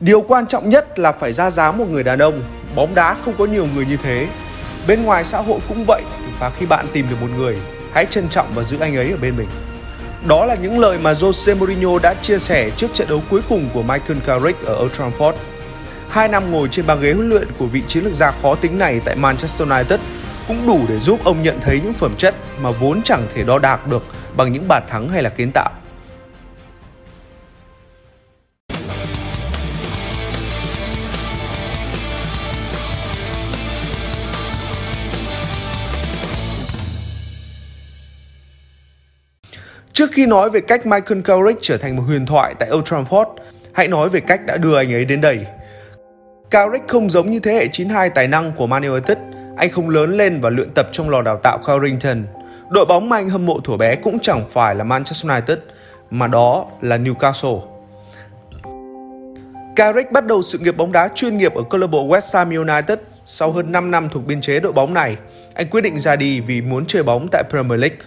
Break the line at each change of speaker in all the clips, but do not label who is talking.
Điều quan trọng nhất là phải ra dáng một người đàn ông, bóng đá không có nhiều người như thế. Bên ngoài xã hội cũng vậy và khi bạn tìm được một người, hãy trân trọng và giữ anh ấy ở bên mình. Đó là những lời mà Jose Mourinho đã chia sẻ trước trận đấu cuối cùng của Michael Carrick ở Old Trafford. Hai năm ngồi trên băng ghế huấn luyện của vị chiến lược gia khó tính này tại Manchester United cũng đủ để giúp ông nhận thấy những phẩm chất mà vốn chẳng thể đo đạc được bằng những bàn thắng hay là kiến tạo. Trước khi nói về cách Michael Carrick trở thành một huyền thoại tại Old Trafford, hãy nói về cách đã đưa anh ấy đến đây. Carrick không giống như thế hệ 92 tài năng của Man United, anh không lớn lên và luyện tập trong lò đào tạo Carrington. Đội bóng mà anh hâm mộ thuở bé cũng chẳng phải là Manchester United, mà đó là Newcastle. Carrick bắt đầu sự nghiệp bóng đá chuyên nghiệp ở câu lạc bộ West Ham United sau hơn 5 năm thuộc biên chế đội bóng này. Anh quyết định ra đi vì muốn chơi bóng tại Premier League.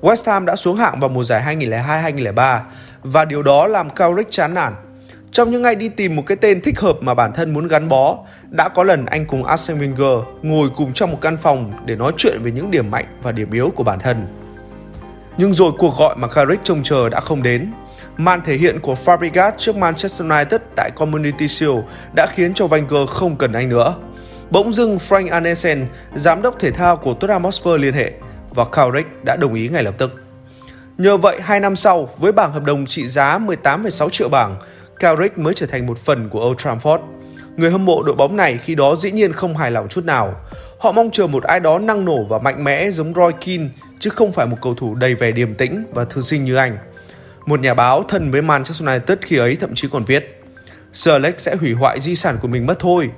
West Ham đã xuống hạng vào mùa giải 2002-2003 và điều đó làm Carrick chán nản. Trong những ngày đi tìm một cái tên thích hợp mà bản thân muốn gắn bó, đã có lần anh cùng Arsene Wenger ngồi cùng trong một căn phòng để nói chuyện về những điểm mạnh và điểm yếu của bản thân. Nhưng rồi cuộc gọi mà Carrick trông chờ đã không đến. Màn thể hiện của Fabregas trước Manchester United tại Community Shield đã khiến cho Wenger không cần anh nữa. Bỗng dưng Frank Arnesen, giám đốc thể thao của Tottenham Hotspur liên hệ và Carrick đã đồng ý ngay lập tức. Nhờ vậy, hai năm sau, với bảng hợp đồng trị giá 18,6 triệu bảng, Carrick mới trở thành một phần của Old Trafford. Người hâm mộ đội bóng này khi đó dĩ nhiên không hài lòng chút nào. Họ mong chờ một ai đó năng nổ và mạnh mẽ giống Roy Keane, chứ không phải một cầu thủ đầy vẻ điềm tĩnh và thư sinh như anh. Một nhà báo thân với Manchester United khi ấy thậm chí còn viết Sir Alex sẽ hủy hoại di sản của mình mất thôi.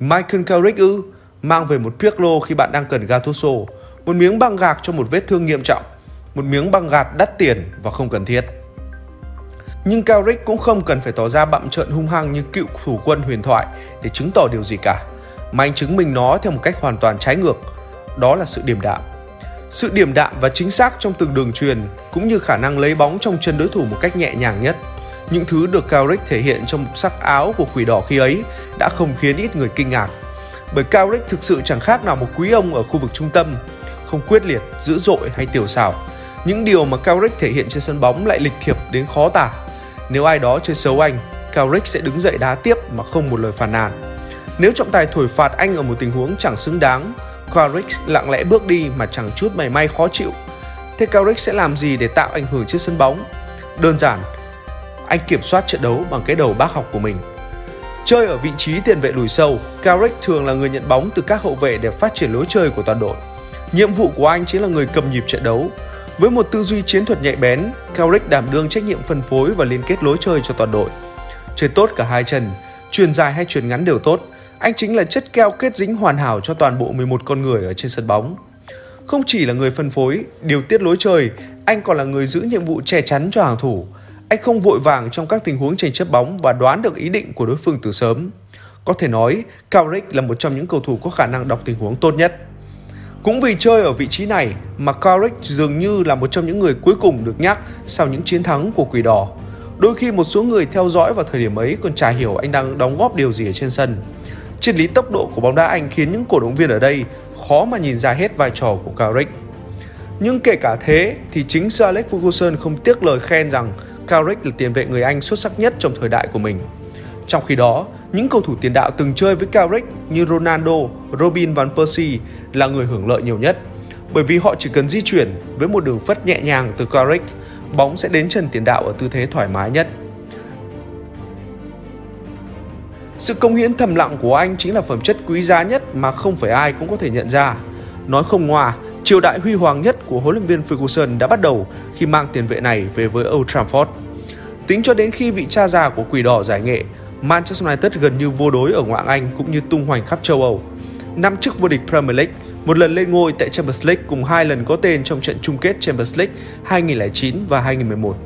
Michael Carrick ư, mang về một Pirlo khi bạn đang cần Gattuso, một miếng băng gạc cho một vết thương nghiêm trọng, một miếng băng gạt đắt tiền và không cần thiết. Nhưng Carrick cũng không cần phải tỏ ra bặm trợn hung hăng như cựu thủ quân huyền thoại để chứng tỏ điều gì cả, mà anh chứng minh nó theo một cách hoàn toàn trái ngược, đó là sự điềm đạm. Sự điềm đạm và chính xác trong từng đường truyền cũng như khả năng lấy bóng trong chân đối thủ một cách nhẹ nhàng nhất. Những thứ được Carrick thể hiện trong sắc áo của quỷ đỏ khi ấy đã không khiến ít người kinh ngạc. Bởi Carrick thực sự chẳng khác nào một quý ông ở khu vực trung tâm, không quyết liệt, dữ dội hay tiểu xảo. Những điều mà Carrick thể hiện trên sân bóng lại lịch thiệp đến khó tả. Nếu ai đó chơi xấu anh, Carrick sẽ đứng dậy đá tiếp mà không một lời phàn nàn. Nếu trọng tài thổi phạt anh ở một tình huống chẳng xứng đáng, Carrick lặng lẽ bước đi mà chẳng chút mảy may khó chịu. Thế Carrick sẽ làm gì để tạo ảnh hưởng trên sân bóng? Đơn giản, anh kiểm soát trận đấu bằng cái đầu bác học của mình. Chơi ở vị trí tiền vệ lùi sâu, Carrick thường là người nhận bóng từ các hậu vệ để phát triển lối chơi của toàn đội. Nhiệm vụ của anh chính là người cầm nhịp trận đấu. Với một tư duy chiến thuật nhạy bén, Carrick đảm đương trách nhiệm phân phối và liên kết lối chơi cho toàn đội. Chơi tốt cả hai chân, truyền dài hay truyền ngắn đều tốt, anh chính là chất keo kết dính hoàn hảo cho toàn bộ 11 con người ở trên sân bóng. Không chỉ là người phân phối, điều tiết lối chơi, anh còn là người giữ nhiệm vụ che chắn cho hàng thủ. Anh không vội vàng trong các tình huống tranh chấp bóng và đoán được ý định của đối phương từ sớm. Có thể nói, Carrick là một trong những cầu thủ có khả năng đọc tình huống tốt nhất. Cũng vì chơi ở vị trí này mà Carrick dường như là một trong những người cuối cùng được nhắc sau những chiến thắng của Quỷ Đỏ. Đôi khi một số người theo dõi vào thời điểm ấy còn chả hiểu anh đang đóng góp điều gì ở trên sân. Triết lý tốc độ của bóng đá Anh khiến những cổ động viên ở đây khó mà nhìn ra hết vai trò của Carrick. Nhưng kể cả thế thì chính Sir Alex Ferguson không tiếc lời khen rằng Carrick là tiền vệ người Anh xuất sắc nhất trong thời đại của mình. Trong khi đó, những cầu thủ tiền đạo từng chơi với Carrick như Ronaldo, Robin van Persie là người hưởng lợi nhiều nhất. Bởi vì họ chỉ cần di chuyển với một đường phất nhẹ nhàng từ Carrick, bóng sẽ đến chân tiền đạo ở tư thế thoải mái nhất. Sự công hiến thầm lặng của anh chính là phẩm chất quý giá nhất mà không phải ai cũng có thể nhận ra. Nói không ngoa, triều đại huy hoàng nhất của huấn luyện viên Ferguson đã bắt đầu khi mang tiền vệ này về với Old Trafford. Tính cho đến khi vị cha già của quỷ đỏ giải nghệ, Manchester United gần như vô đối ở ngoại Anh cũng như tung hoành khắp châu Âu. Năm chức vô địch Premier League, một lần lên ngôi tại Champions League cùng hai lần có tên trong trận chung kết Champions League 2009 và 2011.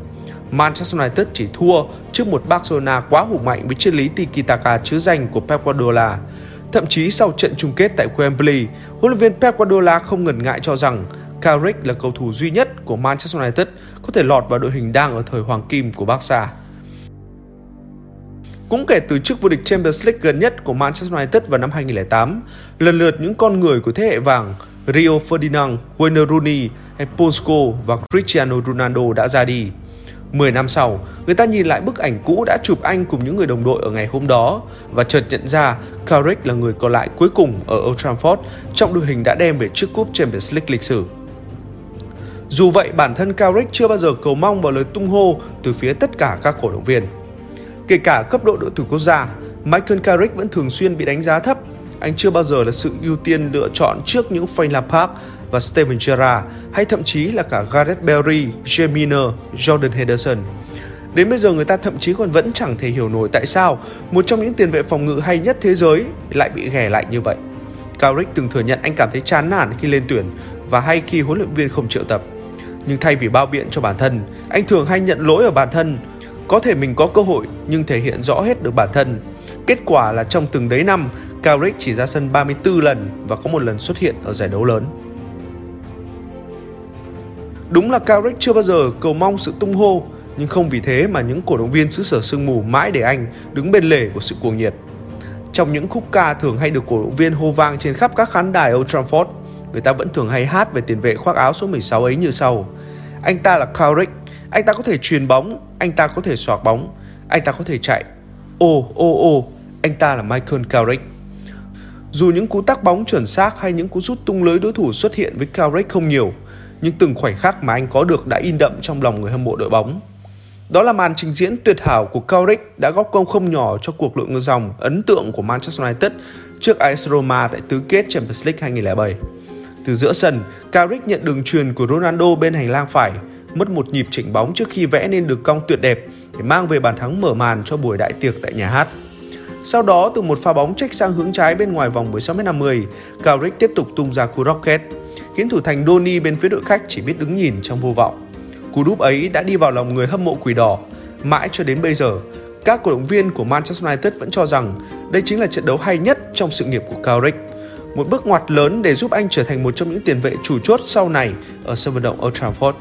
Manchester United chỉ thua trước một Barcelona quá hùng mạnh với triết lý tiki-taka chứa danh của Pep Guardiola. Thậm chí sau trận chung kết tại Wembley, huấn luyện viên Pep Guardiola không ngần ngại cho rằng Carrick là cầu thủ duy nhất của Manchester United có thể lọt vào đội hình đang ở thời hoàng kim của Barca. Cũng kể từ chức vô địch Champions League gần nhất của Manchester United vào năm 2008, lần lượt những con người của thế hệ vàng Rio Ferdinand, Wayne Rooney, hay và Cristiano Ronaldo đã ra đi. 10 năm sau, người ta nhìn lại bức ảnh cũ đã chụp anh cùng những người đồng đội ở ngày hôm đó và chợt nhận ra Carrick là người còn lại cuối cùng ở Old Trafford trong đội hình đã đem về chiếc cúp Champions League lịch sử. Dù vậy, bản thân Carrick chưa bao giờ cầu mong vào lời tung hô từ phía tất cả các cổ động viên. Kể cả cấp độ đội tuyển quốc gia, Michael Carrick vẫn thường xuyên bị đánh giá thấp. Anh chưa bao giờ là sự ưu tiên lựa chọn trước những Frank Lampard và Steven Gerrard hay thậm chí là cả Gareth Bale, Jamie Miner, Jordan Henderson. Đến bây giờ người ta thậm chí còn vẫn chẳng thể hiểu nổi tại sao một trong những tiền vệ phòng ngự hay nhất thế giới lại bị ghẻ lại như vậy. Carrick từng thừa nhận anh cảm thấy chán nản khi lên tuyển và hay khi huấn luyện viên không triệu tập. Nhưng thay vì bao biện cho bản thân, anh thường hay nhận lỗi ở bản thân. Có thể mình có cơ hội nhưng thể hiện rõ hết được bản thân. Kết quả là trong từng đấy năm, Carrick chỉ ra sân 34 lần và có một lần xuất hiện ở giải đấu lớn. Đúng là Carrick chưa bao giờ cầu mong sự tung hô, nhưng không vì thế mà những cổ động viên xứ sở sương mù mãi để anh đứng bên lề của sự cuồng nhiệt. Trong những khúc ca thường hay được cổ động viên hô vang trên khắp các khán đài Old Trafford, người ta vẫn thường hay hát về tiền vệ khoác áo số 16 ấy như sau. Anh ta là Carrick, anh ta có thể truyền bóng, anh ta có thể xoạc bóng, anh ta có thể chạy. Ô, ô, ô, anh ta là Michael Carrick. Dù những cú tác bóng chuẩn xác hay những cú sút tung lưới đối thủ xuất hiện với Carrick không nhiều, nhưng từng khoảnh khắc mà anh có được đã in đậm trong lòng người hâm mộ đội bóng. Đó là màn trình diễn tuyệt hảo của Carrick đã góp công không nhỏ cho cuộc lội ngược dòng ấn tượng của Manchester United trước AS Roma tại tứ kết Champions League 2007. Từ giữa sân, Carrick nhận đường truyền của Ronaldo bên hành lang phải, mất một nhịp chỉnh bóng trước khi vẽ nên đường cong tuyệt đẹp để mang về bàn thắng mở màn cho buổi đại tiệc tại nhà hát. Sau đó, từ một pha bóng trách sang hướng trái bên ngoài vòng 16m50, Carrick tiếp tục tung ra cú rocket, khiến thủ thành Doni bên phía đội khách chỉ biết đứng nhìn trong vô vọng. Cú đúp ấy đã đi vào lòng người hâm mộ quỷ đỏ. Mãi cho đến bây giờ, các cổ động viên của Manchester United vẫn cho rằng đây chính là trận đấu hay nhất trong sự nghiệp của Carrick. Một bước ngoặt lớn để giúp anh trở thành một trong những tiền vệ chủ chốt sau này ở sân vận động Old Trafford.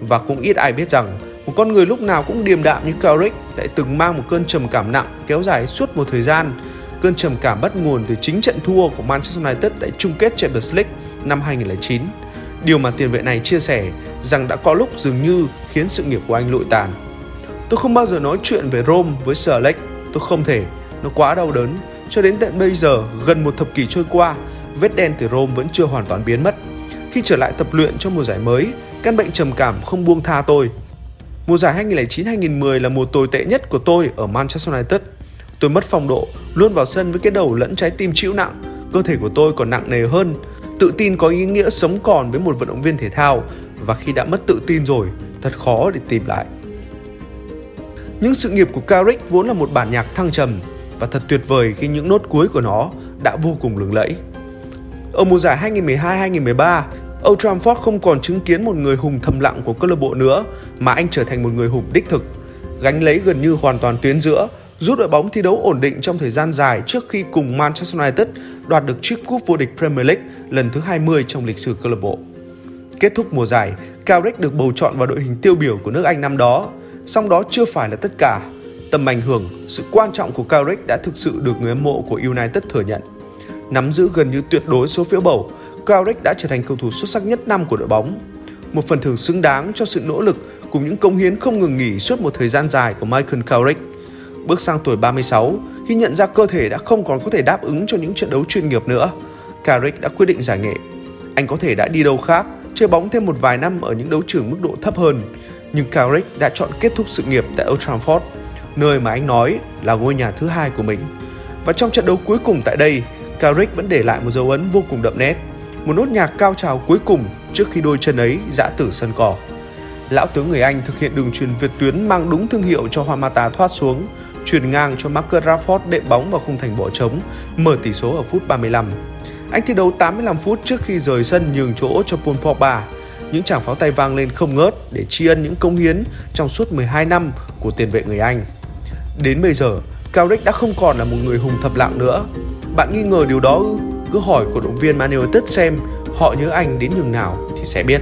Và cũng ít ai biết rằng một con người lúc nào cũng điềm đạm như Carrick lại từng mang một cơn trầm cảm nặng kéo dài suốt một thời gian. Cơn trầm cảm bắt nguồn từ chính trận thua của Manchester United tại chung kết Champions League năm 2009. Điều mà tiền vệ này chia sẻ rằng đã có lúc dường như khiến sự nghiệp của anh lụi tàn. Tôi không bao giờ nói chuyện về Rome với Sir Alex, tôi không thể, nó quá đau đớn. Cho đến tận bây giờ, gần một thập kỷ trôi qua, vết đen từ Rome vẫn chưa hoàn toàn biến mất. Khi trở lại tập luyện trong mùa giải mới, căn bệnh trầm cảm không buông tha tôi. Mùa giải 2009-2010 là mùa tồi tệ nhất của tôi ở Manchester United. Tôi mất phong độ, luôn vào sân với cái đầu lẫn trái tim chịu nặng. Cơ thể của tôi còn nặng nề hơn. Tự tin có ý nghĩa sống còn với một vận động viên thể thao và khi đã mất tự tin rồi, thật khó để tìm lại. những sự nghiệp của Carrick vốn là một bản nhạc thăng trầm và thật tuyệt vời khi những nốt cuối của nó đã vô cùng lừng lẫy. Ở mùa giải 2012-2013, Old Trafford không còn chứng kiến một người hùng thầm lặng của câu lạc bộ nữa mà anh trở thành một người hùng đích thực, gánh lấy gần như hoàn toàn tuyến giữa, giúp đội bóng thi đấu ổn định trong thời gian dài trước khi cùng Manchester United đoạt được chiếc cúp vô địch Premier League lần thứ 20 trong lịch sử câu lạc bộ. Kết thúc mùa giải, Carrick được bầu chọn vào đội hình tiêu biểu của nước Anh năm đó, song đó chưa phải là tất cả. Tầm ảnh hưởng, sự quan trọng của Carrick đã thực sự được người hâm mộ của United thừa nhận. Nắm giữ gần như tuyệt đối số phiếu bầu, Carrick đã trở thành cầu thủ xuất sắc nhất năm của đội bóng. Một phần thưởng xứng đáng cho sự nỗ lực cùng những công hiến không ngừng nghỉ suốt một thời gian dài của Michael Carrick. Bước sang tuổi 36, khi nhận ra cơ thể đã không còn có thể đáp ứng cho những trận đấu chuyên nghiệp nữa, Carrick đã quyết định giải nghệ. Anh có thể đã đi đâu khác, chơi bóng thêm một vài năm ở những đấu trường mức độ thấp hơn, nhưng Carrick đã chọn kết thúc sự nghiệp tại Old Trafford, nơi mà anh nói là ngôi nhà thứ hai của mình. Và trong trận đấu cuối cùng tại đây, Carrick vẫn để lại một dấu ấn vô cùng đậm nét, một nốt nhạc cao trào cuối cùng trước khi đôi chân ấy dã tử sân cỏ. Lão tướng người Anh thực hiện đường truyền việt tuyến mang đúng thương hiệu cho Hoa Mata thoát xuống, truyền ngang cho Marcus Rashford đệm bóng vào khung thành bỏ trống, mở tỷ số ở phút 35. Anh thi đấu 85 phút trước khi rời sân nhường chỗ cho Paul Pogba. Những tràng pháo tay vang lên không ngớt để tri ân những công hiến trong suốt 12 năm của tiền vệ người Anh. Đến bây giờ, Carrick đã không còn là một người hùng thập lạng nữa. Bạn nghi ngờ điều đó ư? Cứ hỏi cổ động viên Man United xem họ nhớ anh đến nhường nào thì sẽ biết.